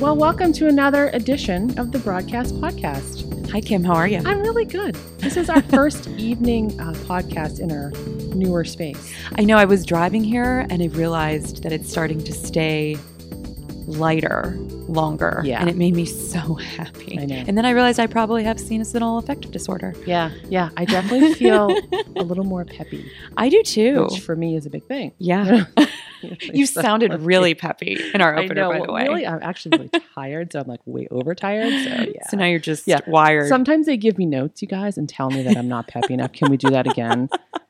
Well, welcome to another edition of the Broadcast Podcast. Hi, Kim. How are you? I'm really good. This is our first evening uh, podcast in our newer space. I know I was driving here and I realized that it's starting to stay lighter longer. Yeah. And it made me so happy. I know. And then I realized I probably have senescent affective disorder. Yeah, yeah. I definitely feel a little more peppy, I do too. which for me is a big thing. Yeah. you So- sounded really peppy in our opener, by the way. Really, I'm actually really tired, so I'm like way overtired. So yeah. So now you're just Yeah. wired. Sometimes they give me notes, you guys, and tell me that I'm not peppy enough. Can we do that again?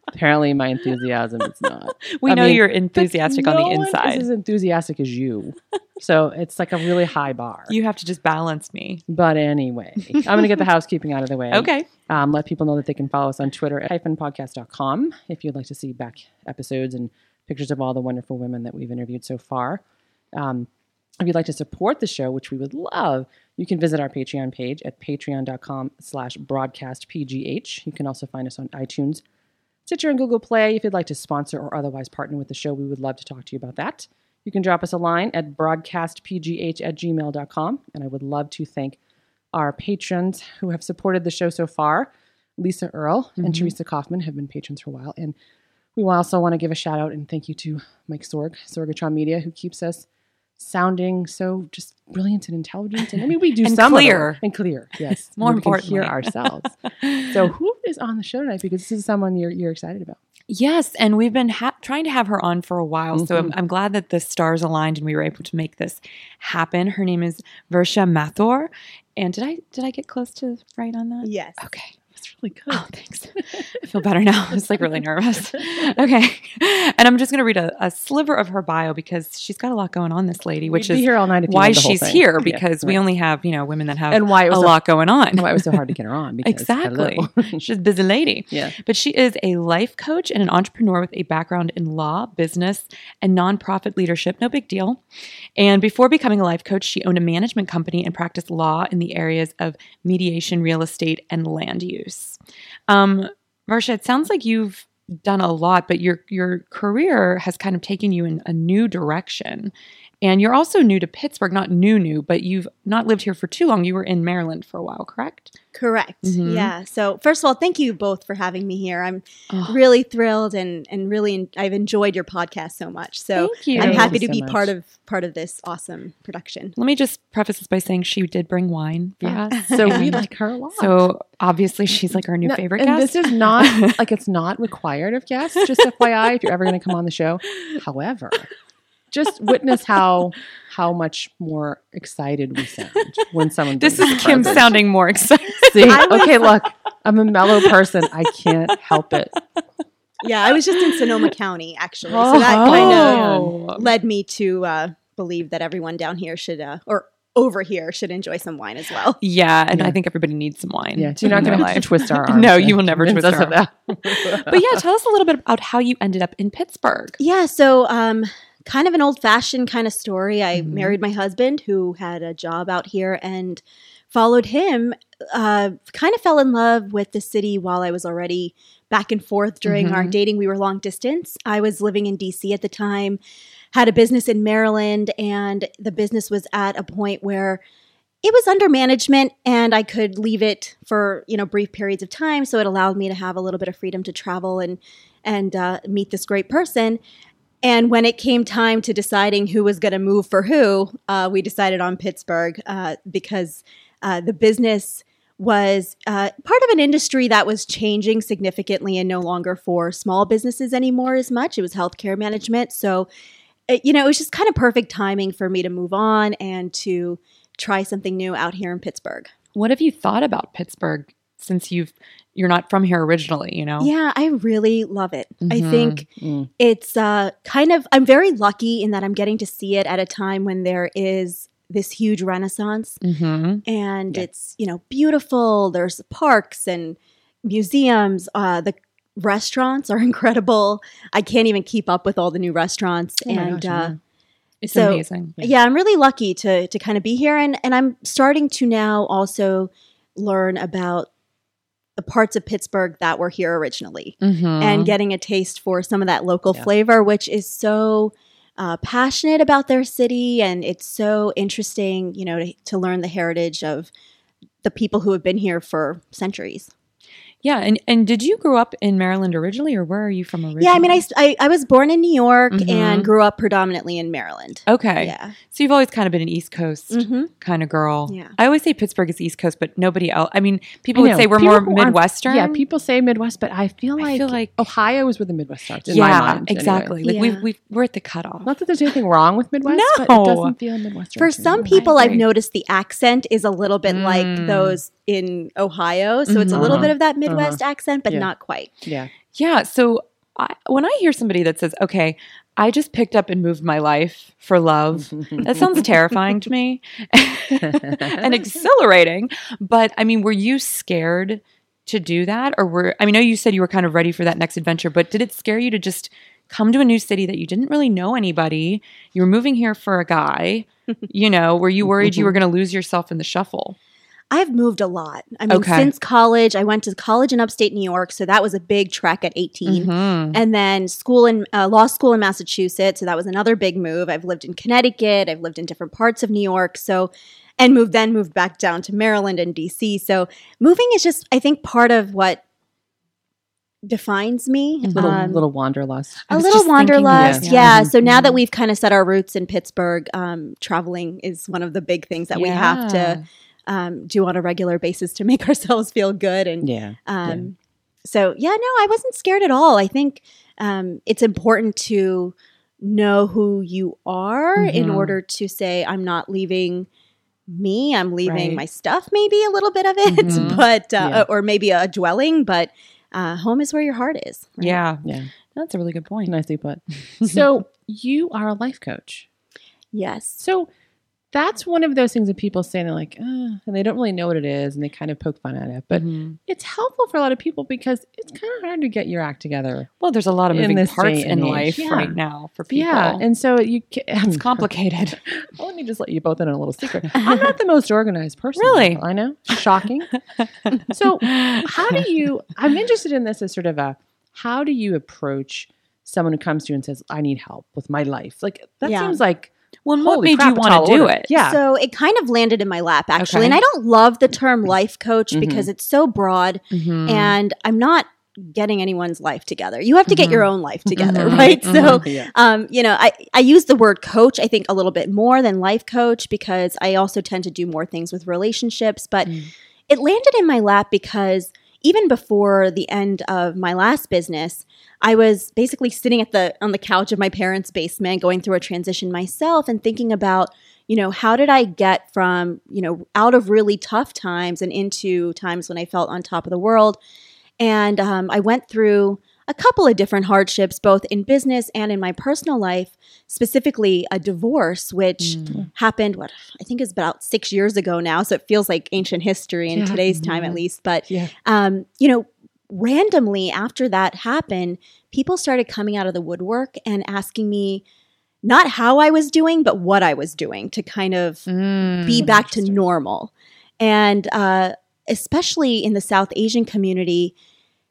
Apparently, my enthusiasm is not. we I know mean, you're enthusiastic on no the one inside. is as enthusiastic as you. So it's like a really high bar. You have to just balance me. but anyway, I'm going to get the housekeeping out of the way. Okay. Um, let people know that they can follow us on Twitter at hyphenpodcast.com if you'd like to see back episodes and pictures of all the wonderful women that we've interviewed so far. Um, if you'd like to support the show, which we would love, you can visit our Patreon page at patreon.com slash broadcastpgh. You can also find us on iTunes, Stitcher, and Google Play. If you'd like to sponsor or otherwise partner with the show, we would love to talk to you about that. You can drop us a line at broadcastpgh at gmail.com. And I would love to thank our patrons who have supported the show so far. Lisa Earl and Mhm. Teresa Kaufman have been patrons for a while. And we also want to give a shout out and thank you to Mike Sorg, Sorgatron Media, who keeps us sounding so just brilliant and intelligent. And I mean, we do And some clear. and clear. Yes, More we can hear ourselves. So, who is on the show tonight? Because this is someone you're you're excited about. Yes, and we've been ha- trying to have her on for a while, so I'm, Mhm. I'm glad that the stars aligned and we were able to make this happen. Her name is Varsha Mathur, and did I did I get close to right on that? Yes. Okay. That's really good. Oh, thanks. I feel better now. I was like really nervous. Okay, and I'm just going to read a, a sliver of her bio because she's got a lot going on. This lady, which We'd is here all night why read the whole she's thing. here Yeah, because we right. only have you know women that have and why it a was so, lot going on. And why it was so hard to get her on. Because Exactly. She's a busy lady. yeah. But she is a life coach and an entrepreneur with a background in law, business, and nonprofit leadership. No big deal. And before becoming a life coach, she owned a management company and practiced law in the areas of mediation, real estate, and land use. Um, Varsha, it sounds like you've done a lot, but your your career has kind of taken you in a new direction. And you're also new to Pittsburgh, not new, new, but you've not lived here for too long. You were in Maryland for a while, correct? Correct. Mhm. Yeah. So first of all, thank you both for having me here. I'm Oh, really thrilled and and really I've enjoyed your podcast so much. So thank you. I'm Thank happy you to so be much. part of part of this awesome production. Let me just preface this by saying she did bring wine for Yeah. us. So we like her a lot. So obviously she's like our new No, favorite and guest. this is not like it's not required of guests. Just FYI, if you're ever going to come on the show. However, just witness how how much more excited we sound when someone. this is Kim presents. sounding more excited. See, okay, look, I'm a mellow person. I can't help it. Yeah, I was just in Sonoma County actually. So that kind Oh. of led me to uh, believe that everyone down here should uh, or over here should enjoy some wine as well. Yeah, and Yeah. I think everybody needs some wine. Yeah, you're not going to have to twist our arms. No, you will never twist us of our that. But yeah, tell us a little bit about how you ended up in Pittsburgh. Yeah, so um, kind of an old fashioned kind of story. I Mhm. married my husband who had a job out here and followed him. Uh, kind of fell in love with the city while I was already back and forth during our Mhm. dating. We were long distance. I was living in DC at the time, had a business in Maryland, and the business was at a point where it was under management and I could leave it for, you know, brief periods of time. So it allowed me to have a little bit of freedom to travel and and uh, meet this great person. And when it came time to deciding who was going to move for who, uh, we decided on Pittsburgh uh, because uh, the business was uh, part of an industry that was changing significantly and no longer for small businesses anymore as much. It was healthcare management. So, it, you know, it was just kind of perfect timing for me to move on and to try something new out here in Pittsburgh. What have you thought about Pittsburgh since you've you're not from here originally, you know? Yeah, I really love it. I Mhm. think Mm. it's uh, kind of, I'm very lucky in that I'm getting to see it at a time when there is this huge renaissance Mm-hmm. and Yeah. it's, you know, beautiful. There's parks and museums. Uh, the restaurants are incredible. I can't even keep up with all the new restaurants. Oh and gosh, uh, know. It's So- amazing. Yeah. yeah, I'm really lucky to to kind of be here, and and I'm starting to now also learn about the parts of Pittsburgh that were here originally, Mhm. and getting a taste for some of that local Yeah. flavor, which is so uh, passionate about their city, and it's so interesting, you know, to, to learn the heritage of the people who have been here for centuries. Yeah, and and did you grow up in Maryland originally, or where are you from originally? Yeah, I mean, I, I, I was born in New York Mhm. and grew up predominantly in Maryland. okay. Yeah. So you've always kind of been an East Coast hmm kind of girl. Yeah. I always say Pittsburgh is East Coast, but nobody else. I mean, people I would say we're People more Midwestern. Yeah, people say Midwest, but I feel I like, feel like- Ohio is where the Midwest starts. In yeah, my mind, anyway. exactly. Like Yeah. we we we're at the cutoff. Not that there's anything wrong with Midwest, but No. it doesn't feel Midwestern. For some people, I've noticed the accent is a little bit like Mm. those in Ohio. So it's a Mhm. little Uh-huh. bit of that Midwest accent, but Yeah. not quite. yeah, Yeah. So I, when I hear somebody that says, "Okay, I just picked up and moved my life for love," that sounds terrifying to me and exhilarating. But I mean, were you scared to do that, or were I mean, I know you said you were kind of ready for that next adventure, but did it scare you to just come to a new city that you didn't really know anybody? You were moving here for a guy. You know, were you worried you were going to lose yourself in the shuffle? I've moved a lot. I mean, Okay. since college, I went to college in upstate New York, so that was a big trek at 18. Mhm. And then school in uh, law school in Massachusetts, so that was another big move. I've lived in Connecticut, I've lived in different parts of New York, so and moved then moved back down to Maryland and DC. So moving is just I think part of what defines me. little Um, little wanderlust. I a little wanderlust, yeah. Yeah. So now that Mhm. we've kind of set our roots in Pittsburgh, um, traveling is one of the big things that we have to um, do on a regular basis to make ourselves feel good. And Yeah, um, so, yeah, no, I wasn't scared at all. I think um, it's important to know who you are in Mhm. order to say, I'm not leaving me, I'm leaving Right. my stuff, maybe a little bit of it, Mhm. but, uh, Yeah. or maybe a dwelling, but uh, home is where your heart is. right? Yeah, yeah, that's a really good point. nicely put. so you are a life coach. Yes. So that's one of those things that people say, and they're like, uh, and they don't really know what it is, and they kind of poke fun at it. But Mhm. it's helpful for a lot of people because it's kind of hard to get your act together. well, there's a lot of In moving this parts in life yeah. right now for people. Yeah, and so you can, it's complicated. Well, let me just let you both in on a little secret. I'm not the most organized person. Really? I know. Shocking. So, how do you? I'm interested in this as sort of a how do you approach someone who comes to you and says, "I need help with my life"? Like that Yeah. seems like Well, and what made crap, you want to do order. it? Yeah. So it kind of landed in my lap actually. Okay. And I don't love the term life coach Mhm. because it's so broad Mhm. and I'm not getting anyone's life together. You have to get Mhm. your own life together, Mhm. right? So yeah. um, you know, I, I use the word coach, I think, a little bit more than life coach because I also tend to do more things with relationships. But Mm. it landed in my lap because even before the end of my last business, I was basically sitting at the on the couch of my parents' basement, going through a transition myself and thinking about, you know, how did I get from, you know, out of really tough times and into times when I felt on top of the world. And um, I went through a couple of different hardships, both in business and in my personal life, specifically a divorce, which Mm. happened, what I think is about six years ago now. So it feels like ancient history in Yeah. today's time, at Mhm. least. But, Yeah. um, you know, randomly after that happened, people started coming out of the woodwork and asking me not how I was doing, but what I was doing to kind of Mm. be back to normal. And uh, especially in the South Asian community,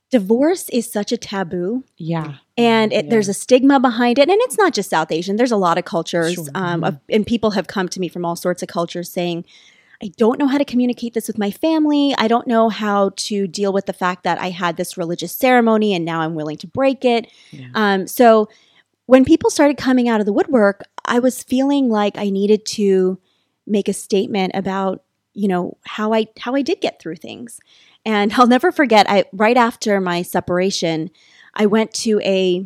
divorce is such a taboo yeah. and it, Yeah. there's a stigma behind it and it's not just south asian there's a lot of cultures Sure. um, of, and people have come to me from all sorts of cultures saying i don't know how to communicate this with my family i don't know how to deal with the fact that i had this religious ceremony and now i'm willing to break it Yeah. um, so when people started coming out of the woodwork i was feeling like i needed to make a statement about you know how i how i did get through things and i'll never forget i right after my separation i went to a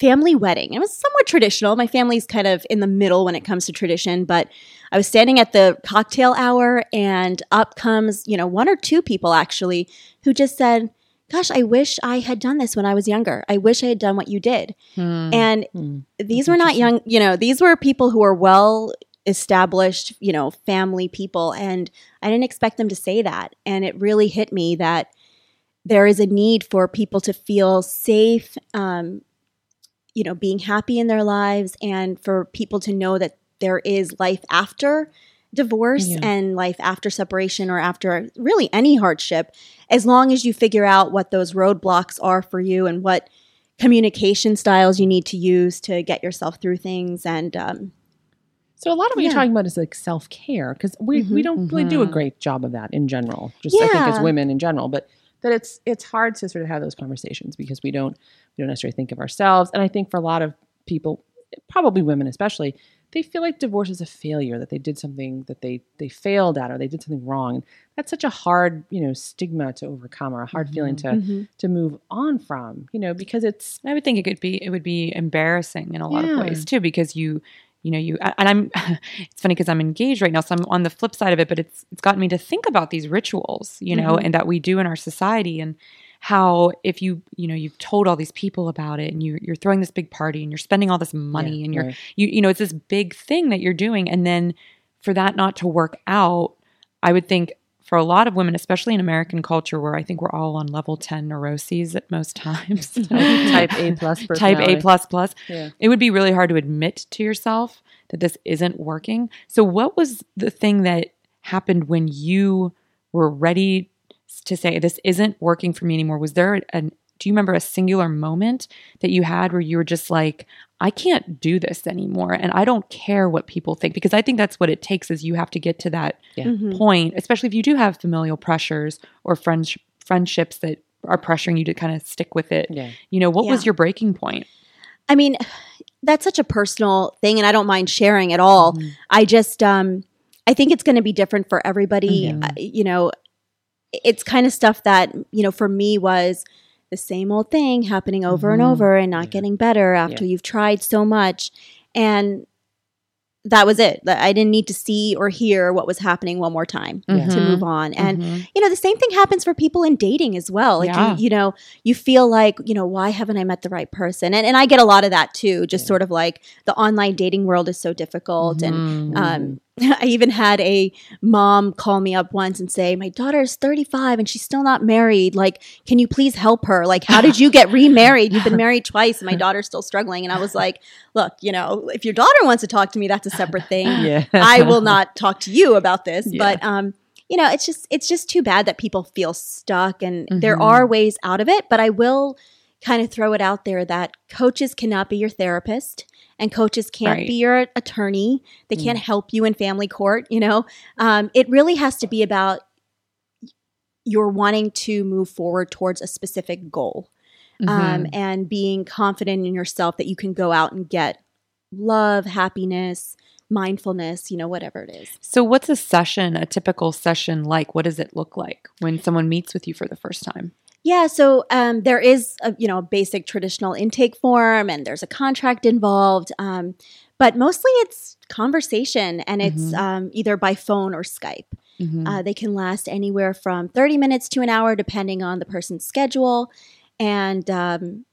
family wedding. It was somewhat traditional. My family's kind of in the middle when it comes to tradition but i was standing at the cocktail hour and up comes you know one or two people actually who just said gosh i wish i had done this when i was younger. I wish i had done what you did. Mm. and Mm. these were not young you know these were people who were well established you know family people and i didn't expect them to say that and it really hit me that there is a need for people to feel safe um, you know being happy in their lives and for people to know that there is life after divorce Yeah. and life after separation or after really any hardship as long as you figure out what those roadblocks are for you and what communication styles you need to use to get yourself through things and um, So a lot of what you're talking about is like self care because we, we Mhm. don't really do a Mhm. great job of that in general. Just I think as women in general, but that it's it's hard to sort of have those conversations because we don't we don't necessarily think of ourselves. And I think for a lot of people, probably women especially, they feel like divorce is a failure that they did something that they they failed at or they did something wrong. That's such a hard you know stigma to overcome or a hard feeling to mhm. to move on from. You know because it's I would think it could be it would be embarrassing in a lot Yeah. of ways too because you you know you and I'm it's funny because I'm engaged right now so I'm on the flip side of it but it's it's gotten me to think about these rituals you know Mhm. and that we do in our society and how if you you know you've told all these people about it and you you're throwing this big party and you're spending all this money yeah, and you're right. you you know it's this big thing that you're doing and then for that not to work out i would think for a lot of women especially in american culture where i think we're all on level 10 neuroses at most times. Type A plus type a plus plus. Yeah. it would be really hard to admit to yourself that this isn't working. So what was the thing that happened when you were ready to say this isn't working for me anymore was there an do you remember a singular moment that you had where you were just like i can't do this anymore and i don't care what people think because i think that's what it takes is you have to get to that Yeah. Mhm. point especially if you do have familial pressures or friends friendships that are pressuring you to kind of stick with it Yeah. you know what was your breaking point I mean, that's such a personal thing, and I don't mind sharing at all. Mhm. I just, um, I think it's going to be different for everybody. Mhm. Uh, you know, it's kind of stuff that you know for me was the same old thing happening over and Mhm. over and not Yeah. getting better after Yeah. you've tried so much, and that was it. I didn't need to see or hear what was happening one more time Yeah. to move on. And Mhm. you know the same thing happens for people in dating as well like Yeah. you, you know you feel like you know why haven't i met the right person and, and i get a lot of that too just Yeah. sort of like the online dating world is so difficult and Mhm. um, i even had a mom call me up once and say my daughter is 35 and she's still not married like can you please help her like how did you get remarried you've been married twice and my daughter's still struggling and i was like look you know if your daughter wants to talk to me that's a separate thing Yeah. I will not talk to you about this, Yeah. but um, you know, it's just it's just too bad that people feel stuck, and there Mhm. are ways out of it. But I will kind of throw it out there that coaches cannot be your therapist, and coaches can't Right. be your attorney. They Mm. can't help you in family court. You know, um, it really has to be about you're wanting to move forward towards a specific goal um, Mhm. and being confident in yourself that you can go out and get love, happiness, mindfulness, you know, whatever it is. So, what's a session, a typical session like? What does it look like when someone meets with you for the first time? Yeah, so um, there is a you know basic traditional intake form, and there's a contract involved, um, but mostly it's conversation, and it's Mhm. um, either by phone or Skype. Mhm. Uh, they can last anywhere from 30 minutes to an hour, depending on the person's schedule. And um,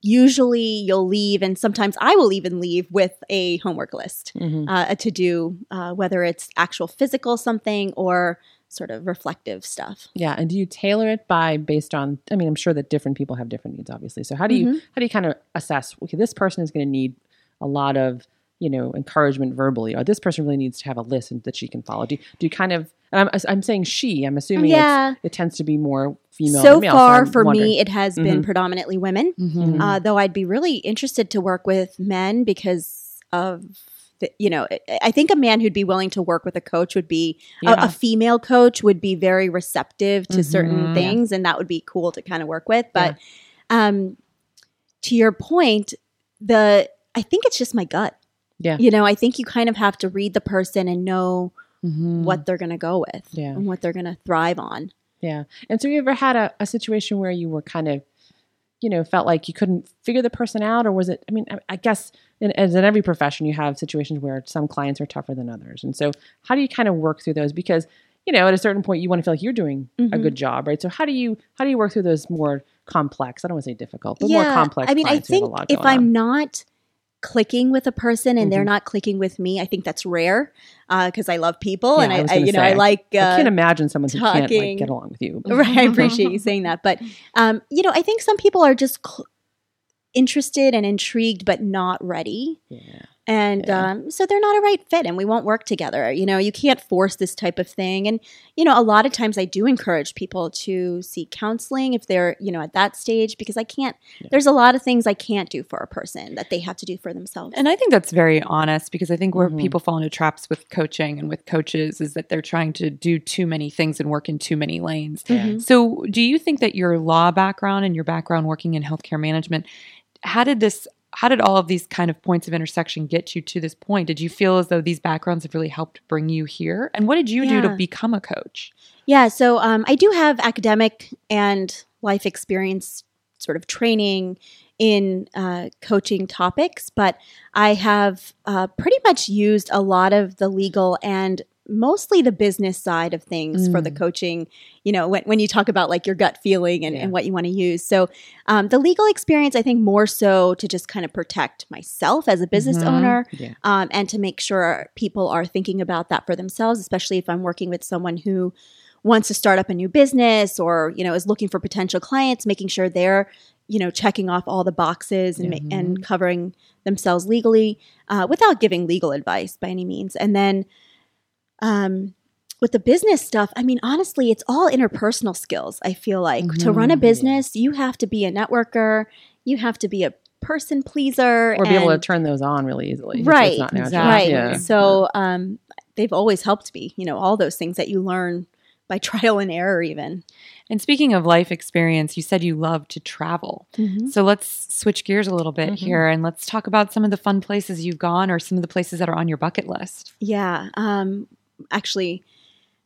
usually you'll leave, and sometimes I will even leave with a homework list Mhm. uh, to do, uh, whether it's actual physical something or sort of reflective stuff. Yeah, and do you tailor it by based on? I mean, I'm sure that different people have different needs, obviously. So how do you Mhm. how do you kind of assess? Okay, this person is going to need a lot of you know encouragement verbally, or this person really needs to have a list that she can follow. Do you, do you kind of? And I'm I'm saying she. I'm assuming Yeah. it's, it tends to be more female. so male, far, I'm for wondering. me, it has been Mhm. predominantly women. Mhm. Uh, though I'd be really interested to work with men because of you know I- think a man who'd be willing to work with a coach would be a- Yeah. a, female coach would be very receptive to certain Mhm. things and that would be cool to kind of work with. But um, to your point, the I think it's just my gut. Yeah. You know, I think you kind of have to read the person and know Mhm. what they're going to go with Yeah. and what they're going to thrive on. Yeah. And so you ever had a, a situation where you were kind of, you know, felt like you couldn't figure the person out? Or was it, I mean, I, I guess in, as in every profession, you have situations where some clients are tougher than others. And so how do you kind of work through those? Because, you know, at a certain point, you want to feel like you're doing a Mhm. good job, right? So how do you, how do you work through those more complex, I don't want to say difficult, but more complex I mean, I think if I'm on? not clicking with a person and they're Mhm. not clicking with me, I think that's rare because I love people Yeah, and I I, I you know I like I uh, can't imagine someone who can't like, get along with you. right. I appreciate you saying that, but um, you know, I think some people are just cl- interested and intrigued, but not ready. Yeah. And Yeah. um, so they're not a right fit and we won't work together. You know, you can't force this type of thing. And, you know, a lot of times I do encourage people to seek counseling if they're, you know, at that stage because I can't, there's a lot of things I can't do for a person that they have to do for themselves. And I think that's very honest because I think where Mhm. people fall into traps with coaching and with coaches is that they're trying to do too many things and work in too many lanes. Mhm. So, do you think that your law background and your background working in healthcare management, how did this, how did all of these kind of points of intersection get you to this point? Did you feel as though these backgrounds have really helped bring you here? And what did you do to become a coach? Yeah, so um, I do have academic and life experience sort of training in uh, coaching topics, but I have uh, pretty much used a lot of the legal and mostly the business side of things for the Mm. coaching. You know, when, when you talk about like your gut feeling and, Yeah. and what you want to use. So um, the legal experience, I think more so to just kind of protect myself as a business Mhm. owner Yeah. um, and to make sure people are thinking about that for themselves, especially if I'm working with someone who wants to start up a new business or you know is looking for potential clients, making sure they're you know checking off all the boxes and, ma- and covering themselves legally uh, without giving legal advice by any means. And then um, with the business stuff, I mean, honestly, it's all interpersonal skills. I feel like to run a Mhm. business, you have to be a networker, you have to be a person pleaser, Or be able to turn those on really easily. if it's right not exactly. right Yeah. so um they've always helped me you know all those things that you learn by trial and error even And speaking of life experience, you said you love to travel. So let's switch gears a little bit Mhm. here and let's talk about some of the fun places you've gone or some of the places that are on your bucket list. yeah um actually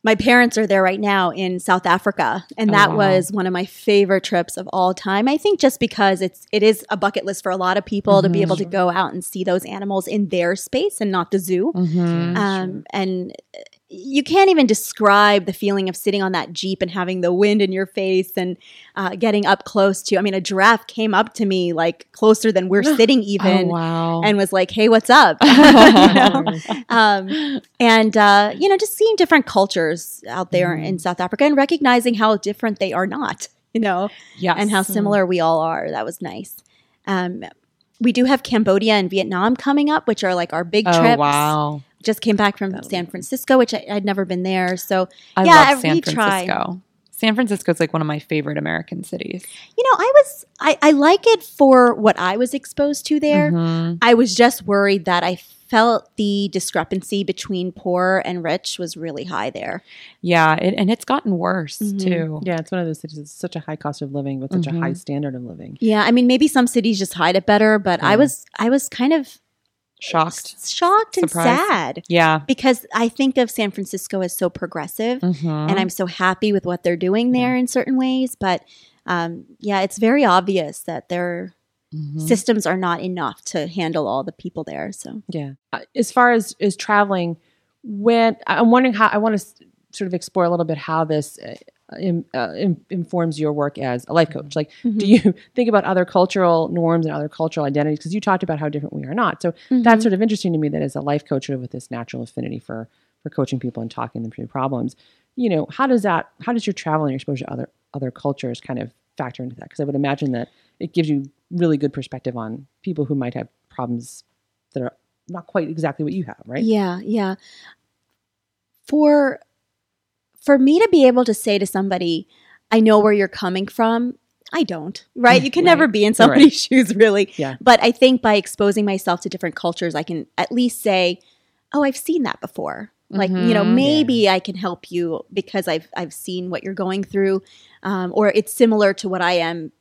my parents are there right now in South Africa, and Oh, that wow. was one of my favorite trips of all time. I think just because it's it is a bucket list for a lot of people to be able to go out and see those animals in their space and not the zoo. Mm-hmm. um, and you can't even describe the feeling of sitting on that jeep and having the wind in your face and uh, getting up close to. I mean, a giraffe came up to me like closer than we're sitting even, oh, wow. and was like, "Hey, what's up?" Um, and uh, you know, just seeing different cultures out there Mhm. in South Africa and recognizing how different they are not. You know, yes. and how similar we all are. That was nice. Um, we do have Cambodia and Vietnam coming up, which are like our big Oh, trips wow. Just came back from That'll San. Francisco, which I, I'd never been there. So, I Yeah, love San we try. Francisco. San Francisco is like one of my favorite American cities. you know, I was, I, I like it for what I was exposed to there. Mhm. I was just worried that I felt the discrepancy between poor and rich was really high there. Yeah, it, and it's gotten worse Mhm. too. Yeah, it's one of those cities. It's such a high cost of living, but such Mhm. a high standard of living. Yeah. I mean, maybe some cities just hide it better, but I was, I was kind of Shocked. shocked and Surprised. sad Yeah. because I think of San Francisco as so progressive. Mhm. and I'm so happy with what they're doing there in certain ways. But um, yeah, it's very obvious that their Mhm. systems are not enough to handle all the people there. So Yeah. Uh, As far as as traveling, when I'm wondering how I want to sort of explore a little bit how this im, uh, im, informs your work as a life coach. Mm-hmm. Like, do mm-hmm. you think about other cultural norms and other cultural identities? Because you talked about how different we are not. So that's mm-hmm. sort of interesting to me that as a life coach, with this natural affinity for for coaching people and talking them through problems. You know, how does that? How does your travel and your exposure to other other cultures kind of factor into that? Because I would imagine that it gives you really good perspective on people who might have problems that are not quite exactly what you have, right? yeah, yeah. For for me to be able to say to somebody, "I know where you're coming from," I don't. Right? You can never be in Right. somebody's shoes, really. Yeah. But I think by exposing myself to different cultures, I can at least say, "Oh, I've seen that before." Like you know, Mhm. maybe I can help you because I've I've seen what you're going through, um, or it's similar to what I am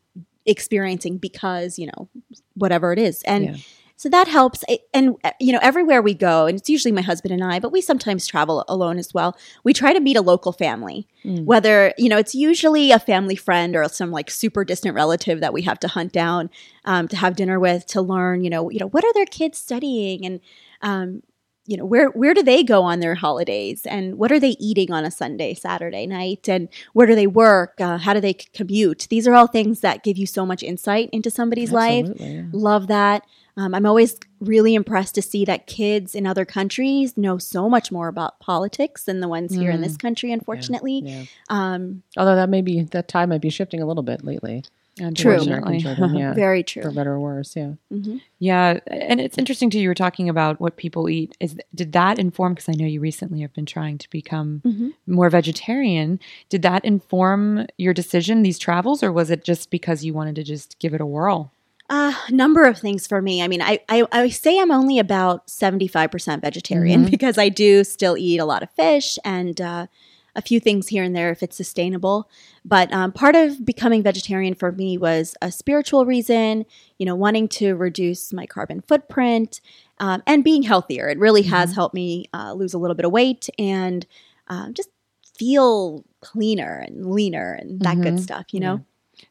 experiencing because you know whatever it is, and Yeah. So that helps. And uh, you know, everywhere we go, and it's usually my husband and I, but we sometimes travel alone as well. We try to meet a local family, Mm. whether you know it's usually a family friend or some like super distant relative that we have to hunt down um, to have dinner with to learn. You know, you know what are their kids studying and. Um, you know where where do they go on their holidays and what are they eating on a sunday saturday night and where do they work uh, how do they commute these are all things that give you so much insight into somebody's life Absolutely, yeah. love that Um, I'm always really impressed to see that kids in other countries know so much more about politics than the ones here in this country, unfortunately. Yeah. Um, Although that may be that tide might be shifting a little bit lately. True. towards children, yeah. very true. For better or worse, yeah. hmm Yeah, and it's interesting too. You were talking about what people eat. Is did that inform? Because I know you recently have been trying to become hmm more vegetarian. Did that inform your decision these travels, or was it just because you wanted to just give it a whirl? A number of things for me. I mean, I, I, I say I'm only about 75% vegetarian Mhm. because I do still eat a lot of fish and uh, a few things here and there if it's sustainable. But um, part of becoming vegetarian for me was a spiritual reason, you know, wanting to reduce my carbon footprint um, and being healthier. It really has helped me uh, lose a little bit of weight and um, just feel cleaner and leaner and that good Mhm. stuff, you know?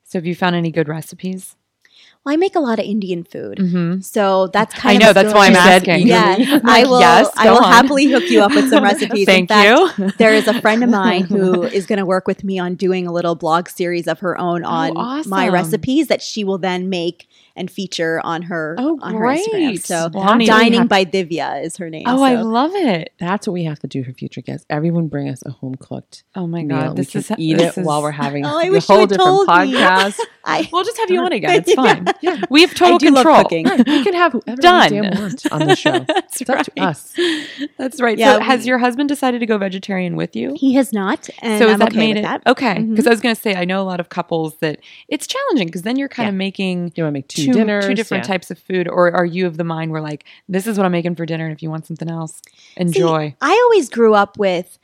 So, have you found any good recipes? Well, I make a lot of Indian food. Mm-hmm. So that's I kind know of that's why I'm asking. Yes, I'm I will. Yes, I will on. happily hook you up with some recipes. Thank In fact, you. there is a friend of mine who is going to work with me on doing a little blog series of her own on my awesome. recipes that she will then make and feature on her Oh, on her Instagram. great. So Well, I'll to dining have- by Divya is her name. Oh, I love it. That's what we have to do for future guests. Everyone bring us a home cooked Oh my meal. god, we this can is eat this it while we're having Oh, I a wish you whole had different told podcast. I, We'll just have you on again. It's Yeah. We have total I do love control. cooking. we can have whoever Done. we damn want on the show. That's It's up right. to us. That's right. Yeah, so, has your husband decided to go vegetarian with you? he has not, and so, that okay made it that. okay? Because I was going to say, I know a lot of couples that it's challenging because then you're kind of making You want to make two, two, dinners? two different yeah. types of food, or are you of the mind where like this is what I'm making for dinner, and if you want something else, enjoy. I always grew up with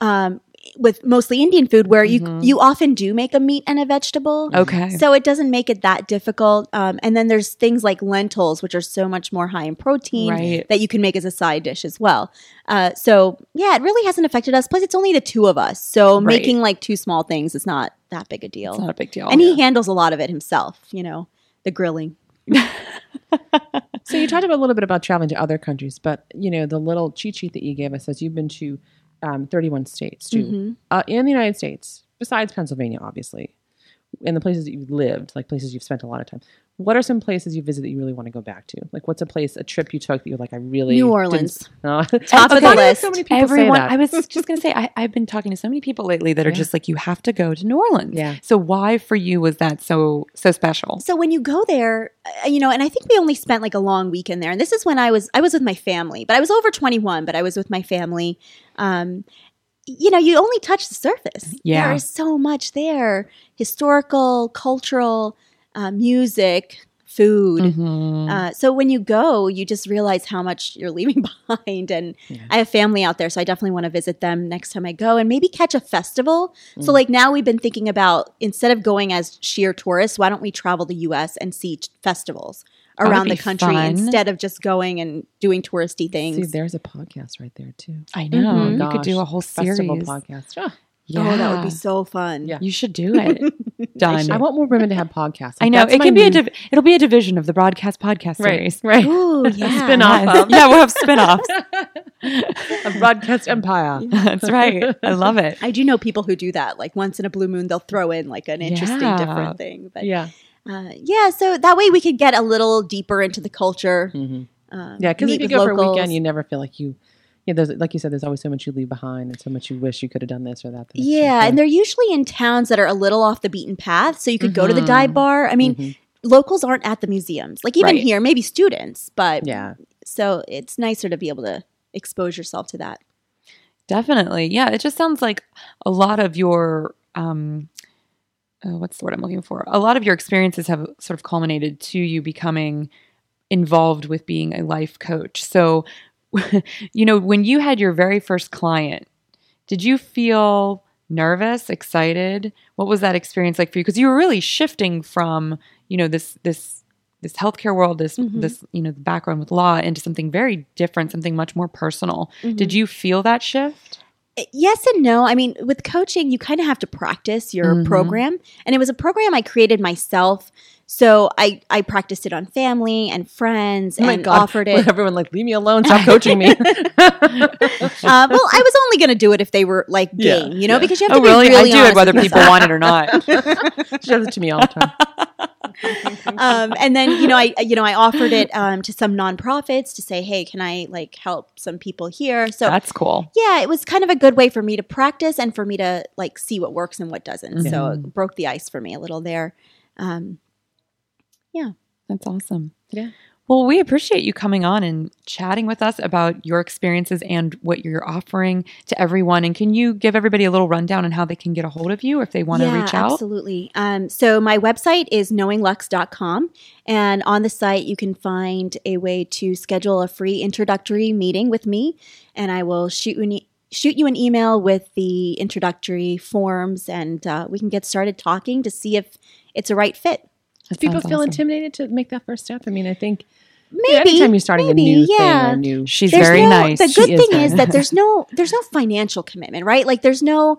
um, with mostly Indian food where you Mhm. you often do make a meat and a vegetable. okay. So it doesn't make it that difficult. Um, and then there's things like lentils, which are so much more high in protein Right. that you can make as a side dish as well. Uh, so yeah, it really hasn't affected us. Plus, it's only the two of us, so Right. making like two small things is not that big a deal. It's not a big deal. and he handles a lot of it himself. You know, the grilling. So you talked about a little bit about traveling to other countries, but you know the little cheat sheet that you gave us says you've been to um, 31 states too Mhm. uh, in the United States, besides Pennsylvania, obviously, and the places that you've lived, like places you've spent a lot of time. What are some places you visit that you really want to go back to? Like, what's a place, a trip you took that you're like, I really New didn't- Orleans. No. Top of the list. So many people Everyone, say that. I was just going to say, I, I've been talking to so many people lately that are Yeah. just like, you have to go to New Orleans. Yeah. So why for you was that so so special? So when you go there, uh, you know, and I think we only spent like a long weekend there. And this is when I was I was with my family, but I was over 21, but I was with my family. Um, you know, you only touch the surface. Yeah. There is so much there. Historical, cultural, uh, music, food. Mhm. Uh, so when you go, you just realize how much you're leaving behind. And Yeah. I have family out there, so I definitely want to visit them next time I go and maybe catch a festival. So Mm. like now we've been thinking about instead of going as sheer tourists, why don't we travel the U.S. and see t- festivals around the country fun. instead of just going and doing touristy See, things? there's a podcast right there too. I know. Mhm. You could do a whole series. festival podcast. Ah, Yeah. Oh, that would be so fun. Yeah. You should do it. Done. I want more women to have podcasts. I know That's it can be a div- it'll be a division of the broadcast podcast right, series. right. Ooh, yeah. spin-off Yes. yeah, we'll have spin-offs. a broadcast empire. That's right. I love it. I do know people who do that. Like once in a blue moon, they'll throw in like an interesting, Yeah. different thing. But Yeah, uh, yeah, so that way we could get a little deeper into the culture. Mhm. Um, yeah. Because if you with go for a weekend, you never feel like you. Yeah, there's like you said, there's always so much you leave behind, and so much you wish you could have done this or that. the Yeah, and they're usually in towns that are a little off the beaten path. So you could go to the Mhm. dive bar. I mean, Mhm. locals aren't at the museums. Like even Right. here, maybe students, but yeah, so it's nicer to be able to expose yourself to that. Definitely. Yeah. It just sounds like a lot of your um uh, what's the word I'm looking for? A lot of your experiences have sort of culminated to you becoming involved with being a life coach. So, you know, when you had your very first client, did you feel nervous, excited? What was that experience like for you? Because you were really shifting from, you know, this this this healthcare world, this Mhm. this you know background with law into something very different, something much more personal. Mm-hmm. Did you feel that shift? Yes and no. I mean, with coaching, you kind of have to practice your Mhm. program. And it was a program I created myself. So I, I practiced it on family and friends Oh and God. offered it. Everyone like, leave me alone. Stop coaching me. uh, well, I was only going to do it if they were like Yeah, game, you know, yeah. because you have Oh, to be really? really I do it whether people want it or not. she does it to me all the time. um, and then you know I you know I offered it um, to some nonprofits to say, hey, can I like help some people here? So That's cool. yeah, it was kind of a good way for me to practice and for me to like see what works and what doesn't. So Mhm. it broke the ice for me a little there. Um, Yeah, that's awesome. Yeah. Well, we appreciate you coming on and chatting with us about your experiences and what you're offering to everyone. And can you give everybody a little rundown on how they can get a hold of you if they want to reach out? Absolutely. Um, so my website is knowinglux.com. And on the site, you can find a way to schedule a free introductory meeting with me. And I will shoot you an, e- shoot you an email with the introductory forms and uh, we can get started talking to see if it's a right fit. People feel awesome. intimidated to make that first step? I mean, I think Maybe. you know, anytime you're starting maybe, a new yeah. thing or a new She's There's very no- nice. The good is thing very is that there's no there's no financial commitment, right? Like there's no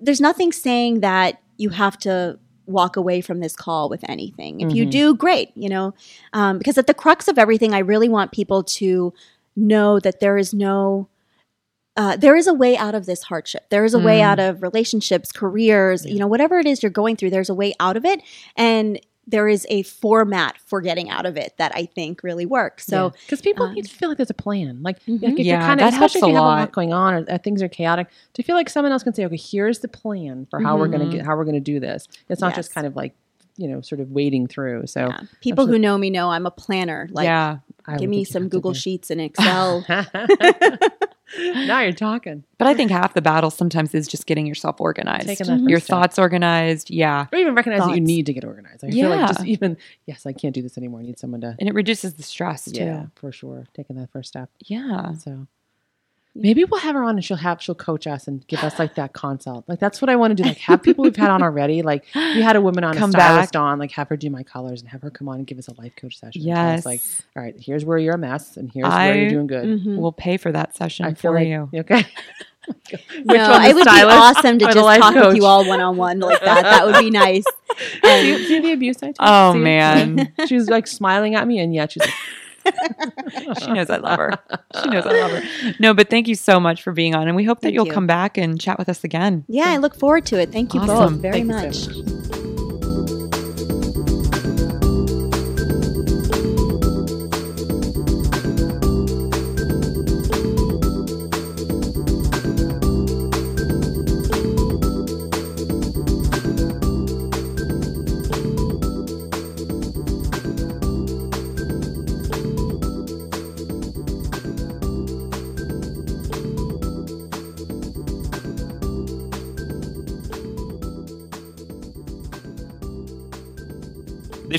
there's nothing saying that you have to walk away from this call with anything. If you Mhm. do, great, you know, um, because at the crux of everything, I really want people to know that there is no. Uh, there is a way out of this hardship. There is a way Mm. out of relationships, careers, you know, whatever it is you're going through, there's a way out of it. And there is a format for getting out of it that I think really works. So, because people um, need to feel like there's a plan. Like, Mhm. like if Yeah, you're kind of, that helps especially if you a have a lot. lot going on or uh, things are chaotic, to feel like someone else can say, okay, here's the plan for how we're gonna Mhm. get how we're gonna do this. It's not just kind of like you know, sort of wading through. So yeah. people who know me know I'm a planner. Like, yeah. I give me some Google Sheets and Excel. now you're talking. But I think half the battle sometimes is just getting yourself organized. Taking that Your step. thoughts organized. Yeah. Or even recognize that you need to get organized. I feel like just Yeah. even yes, I can't do this anymore. I need someone to And it reduces the stress too. yeah, for sure. Taking that first step. Yeah. So maybe we'll have her on and she'll have she'll coach us and give us like that consult. Like that's what I want to do. Like have people we've had on already. Like we had a woman on Come a stylist back. on, like have her do my colors and have her come on and give us a life coach session. And tell us, Yes. like, all right, here's where you're a mess and here's I- where you're doing good. Mhm. We'll pay for that session I for like you. okay. Which no, one, it would be awesome to just life talk with you all one on one like that. That would be nice. see, And see the abuse I took? Oh, See man. she was like smiling at me, and yet she's like, She knows I love her. She knows I love her. No, but thank you so much for being on. And we hope that Thank you'll you. come back and chat with us again. yeah, I look forward to it. Thank you Awesome. both very Thank much.